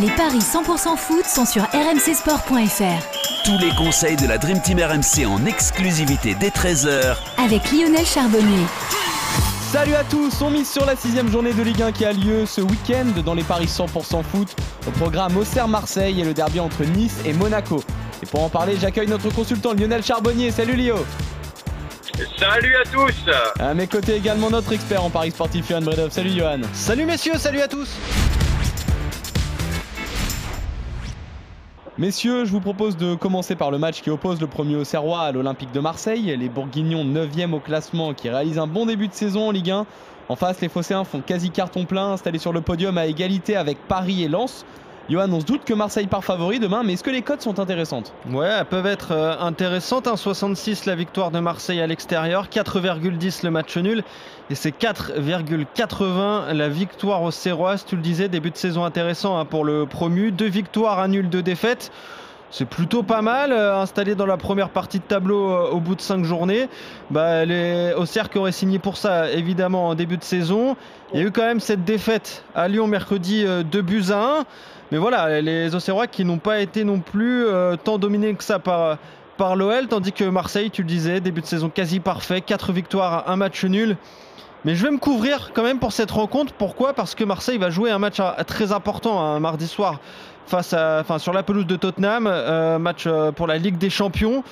Les paris 100% foot sont sur rmcsport.fr. Tous les conseils de la Dream Team RMC en exclusivité dès 13h Avec Lionel Charbonnier. Salut à tous, on mise sur la sixième journée de Ligue 1 qui a lieu ce week-end dans les paris 100% foot. Au programme Auxerre-Marseille et le derby entre Nice et Monaco. Et pour en parler, j'accueille notre consultant Lionel Charbonnier. Salut Lio Salut à tous À mes côtés également notre expert en paris sportif Johan Bredov. Salut Johan Salut messieurs, salut à tous Messieurs, je vous propose de commencer par le match qui oppose le premier au Serrois à l'Olympique de Marseille. Les Bourguignons 9e au classement qui réalisent un bon début de saison en Ligue 1. En face, les Phocéens font quasi carton plein, installés sur le podium à égalité avec Paris et Lens. Johan, on se doute que Marseille part favori demain, mais est-ce que les cotes sont intéressantes? Ouais, elles peuvent être euh, intéressantes. 1,66 la victoire de Marseille à l'extérieur, 4,10 le match nul, et c'est 4,80 la victoire au Serrois. Tu le disais, début de saison intéressant hein, pour le promu. Deux victoires, un nul, deux défaites. C'est plutôt pas mal, euh, installé dans la première partie de tableau euh, au bout de 5 journées. Bah, les Auxerre qui auraient signé pour ça, évidemment, en début de saison. Il y a eu quand même cette défaite à Lyon mercredi, 2 buts à 1. Mais voilà, les Auxerrois qui n'ont pas été non plus euh, tant dominés que ça par, par l'OL, tandis que Marseille, tu le disais, début de saison quasi parfait, 4 victoires, un match nul. Mais je vais me couvrir quand même pour cette rencontre. Pourquoi? Parce que Marseille va jouer un match très important un mardi soir face à, enfin, sur la pelouse de Tottenham, euh, match euh, pour la Ligue des Champions.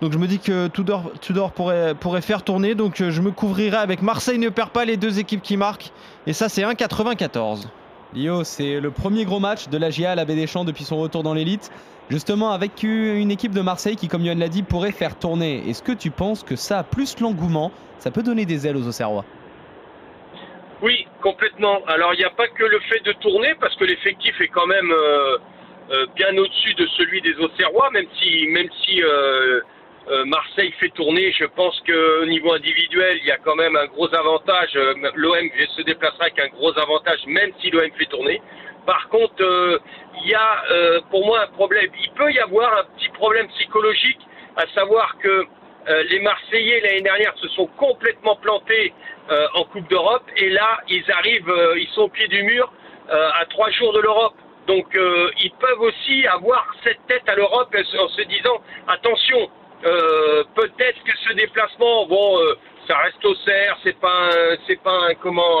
Donc je me dis que Tudor, Tudor pourrait, pourrait faire tourner. Donc je me couvrirai avec Marseille ne perd pas les deux équipes qui marquent. Et ça c'est 1,94. Lio, c'est le premier gros match de la GIA à la Baie des Champs depuis son retour dans l'élite. Justement, avec une équipe de Marseille qui, comme Yoann l'a dit, pourrait faire tourner. Est-ce que tu penses que ça, plus l'engouement, ça peut donner des ailes aux Auxerrois? Oui, complètement. Alors, il n'y a pas que le fait de tourner, parce que l'effectif est quand même euh, euh, bien au-dessus de celui des Auxerrois, même si, même si euh, Marseille fait tourner. Je pense qu'au niveau individuel, il y a quand même un gros avantage. L'OM se déplacera avec un gros avantage, même si l'OM fait tourner. Par contre, il y a pour moi un problème. Il peut y avoir un petit problème psychologique, à savoir que les Marseillais l'année dernière se sont complètement plantés en Coupe d'Europe et là ils arrivent, ils sont au pied du mur à trois jours de l'Europe. Donc ils peuvent aussi avoir cette tête à l'Europe en se disant attention, euh, peut-être que ce déplacement, bon, euh, ça reste au cerf, c'est pas, c'est pas un, comment,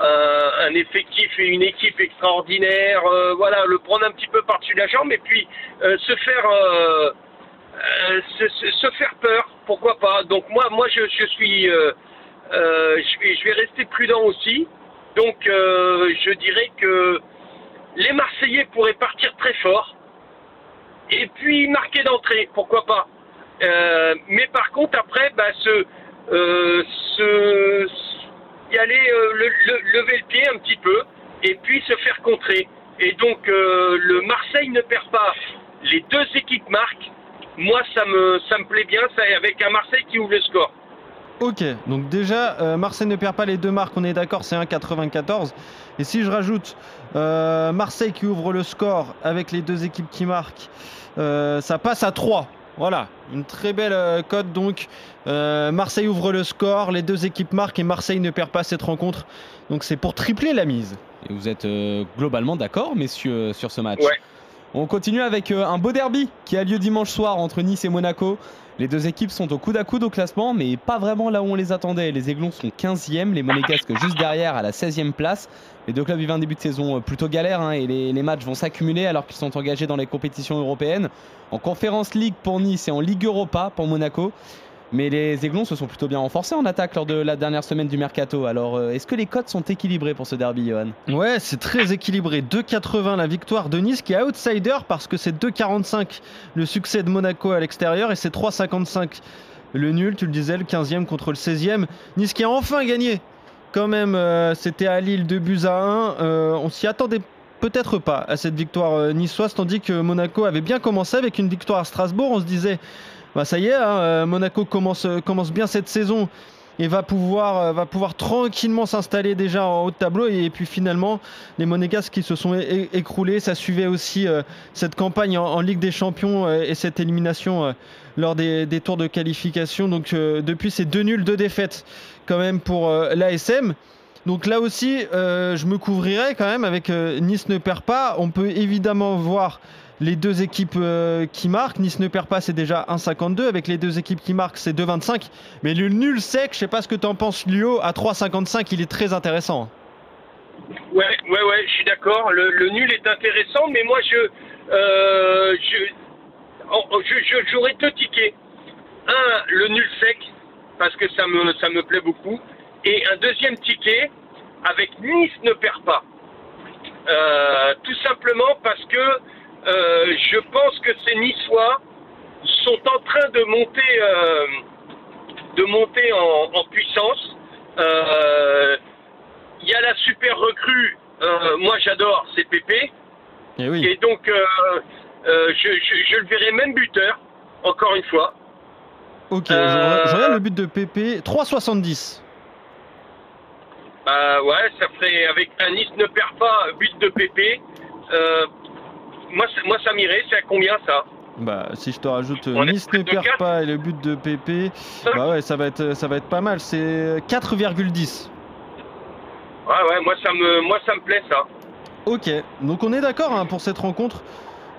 un, effectif et une équipe extraordinaire. Euh, voilà, le prendre un petit peu par-dessus la jambe et puis se faire, se, faire peur, pourquoi pas. Donc moi, moi, je, je suis, je vais, je vais rester prudent aussi. Donc, je dirais que les Marseillais pourraient partir très fort et puis marquer d'entrée, pourquoi pas. Euh, mais par contre, après, bah, se, euh, y aller, euh, le, lever le pied un petit peu, et puis se faire contrer. Et donc, le Marseille ne perd pas. Les deux équipes marquent. Moi, ça me, ça me plaît bien, ça, avec un Marseille qui ouvre le score. Ok, donc déjà, Marseille ne perd pas les deux marques, on est d'accord, c'est 1,94. Et si je rajoute Marseille qui ouvre le score avec les deux équipes qui marquent, ça passe à 3. Voilà, une très belle euh, cote donc. Euh, Marseille ouvre le score, les deux équipes marquent et Marseille ne perd pas cette rencontre. Donc c'est pour tripler la mise. Et vous êtes euh, globalement d'accord, messieurs, sur ce match? On continue avec un beau derby qui a lieu dimanche soir entre Nice et Monaco. Les deux équipes sont au coude à coude au classement, mais pas vraiment là où on les attendait. Les Aiglons sont 15e, les Monégasques juste derrière à la 16e place. Les deux clubs vivent un début de saison euh, plutôt galère hein, et les, matchs vont s'accumuler alors qu'ils sont engagés dans les compétitions européennes. En Conférence League pour Nice et en Ligue Europa pour Monaco. Mais les Aiglons se sont plutôt bien renforcés en attaque lors de la dernière semaine du mercato. Alors, euh, est-ce que les cotes sont équilibrées pour ce derby, Johan? Ouais, c'est très équilibré. 2,80 la victoire de Nice qui est outsider parce que c'est 2,45 le succès de Monaco à l'extérieur et c'est 3,55 le nul. Tu le disais, le 15e contre le 16e. Nice qui a enfin gagné. Quand même, euh, c'était à Lille 2 buts à 1. Euh, on s'y attendait peut-être pas à cette victoire niçoise, tandis que Monaco avait bien commencé avec une victoire à Strasbourg. On se disait bah, ça y est, hein, euh, Monaco commence, euh, commence bien cette saison et va pouvoir, euh, va pouvoir tranquillement s'installer déjà en haut de tableau. Et, puis finalement, les Monégasques qui se sont écroulés, ça suivait aussi cette campagne en, Ligue des Champions et cette élimination lors des, tours de qualification. Donc depuis, c'est deux nuls, deux défaites quand même pour l'ASM. Donc là aussi, je me couvrirai quand même avec Nice ne perd pas. On peut évidemment voir les deux équipes euh, qui marquent. Nice ne perd pas, c'est déjà 1,52. Avec les deux équipes qui marquent, c'est 2,25. Mais le nul sec, je sais pas ce que tu en penses, Lio, à 3,55, il est très intéressant. Ouais, ouais, ouais, je suis d'accord. Le, nul est intéressant, mais moi, je, je, j'aurais deux tickets. Un, le nul sec, parce que ça me, ça me plaît beaucoup. Et un deuxième ticket avec Nice ne perd pas. Euh, tout simplement parce que euh, je pense que ces Niçois sont en train de monter, euh, de monter en, puissance. Il y a la super recrue, moi j'adore, c'est Pépé. Et, eh oui. Et donc je, je, le verrai même buteur, encore une fois. Ok, je, regarde le but de Pépé, 3,70. Bah ouais, ça ferait avec un Nice ne perd pas, but de PP. Euh, moi, moi, ça m'irait. C'est à combien ça bah, si je te rajoute Nice ne perd pas et le but de PP, bah ouais, ça va être, ça va être pas mal. C'est 4,10. Ouais, ouais, moi ça me, moi ça me plaît ça. Ok, donc on est d'accord hein, pour cette rencontre.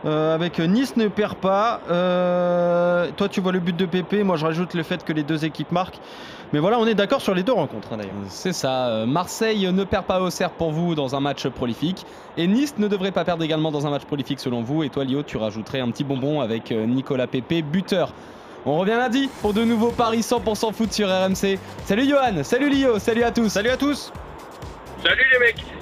Euh, avec Nice ne perd pas. Euh, toi, tu vois le but de PP. Moi, je rajoute le fait que les deux équipes marquent. Mais voilà, on est d'accord sur les deux rencontres hein, d'ailleurs. C'est ça. Euh, Marseille ne perd pas au cerf pour vous dans un match prolifique. Et Nice ne devrait pas perdre également dans un match prolifique selon vous. Et toi, Lio, tu rajouterais un petit bonbon avec Nicolas Pépé, buteur. On revient lundi pour de nouveaux paris 100% foot sur RMC. Salut Johan, salut Lio, salut à tous. Salut à tous. Salut les mecs.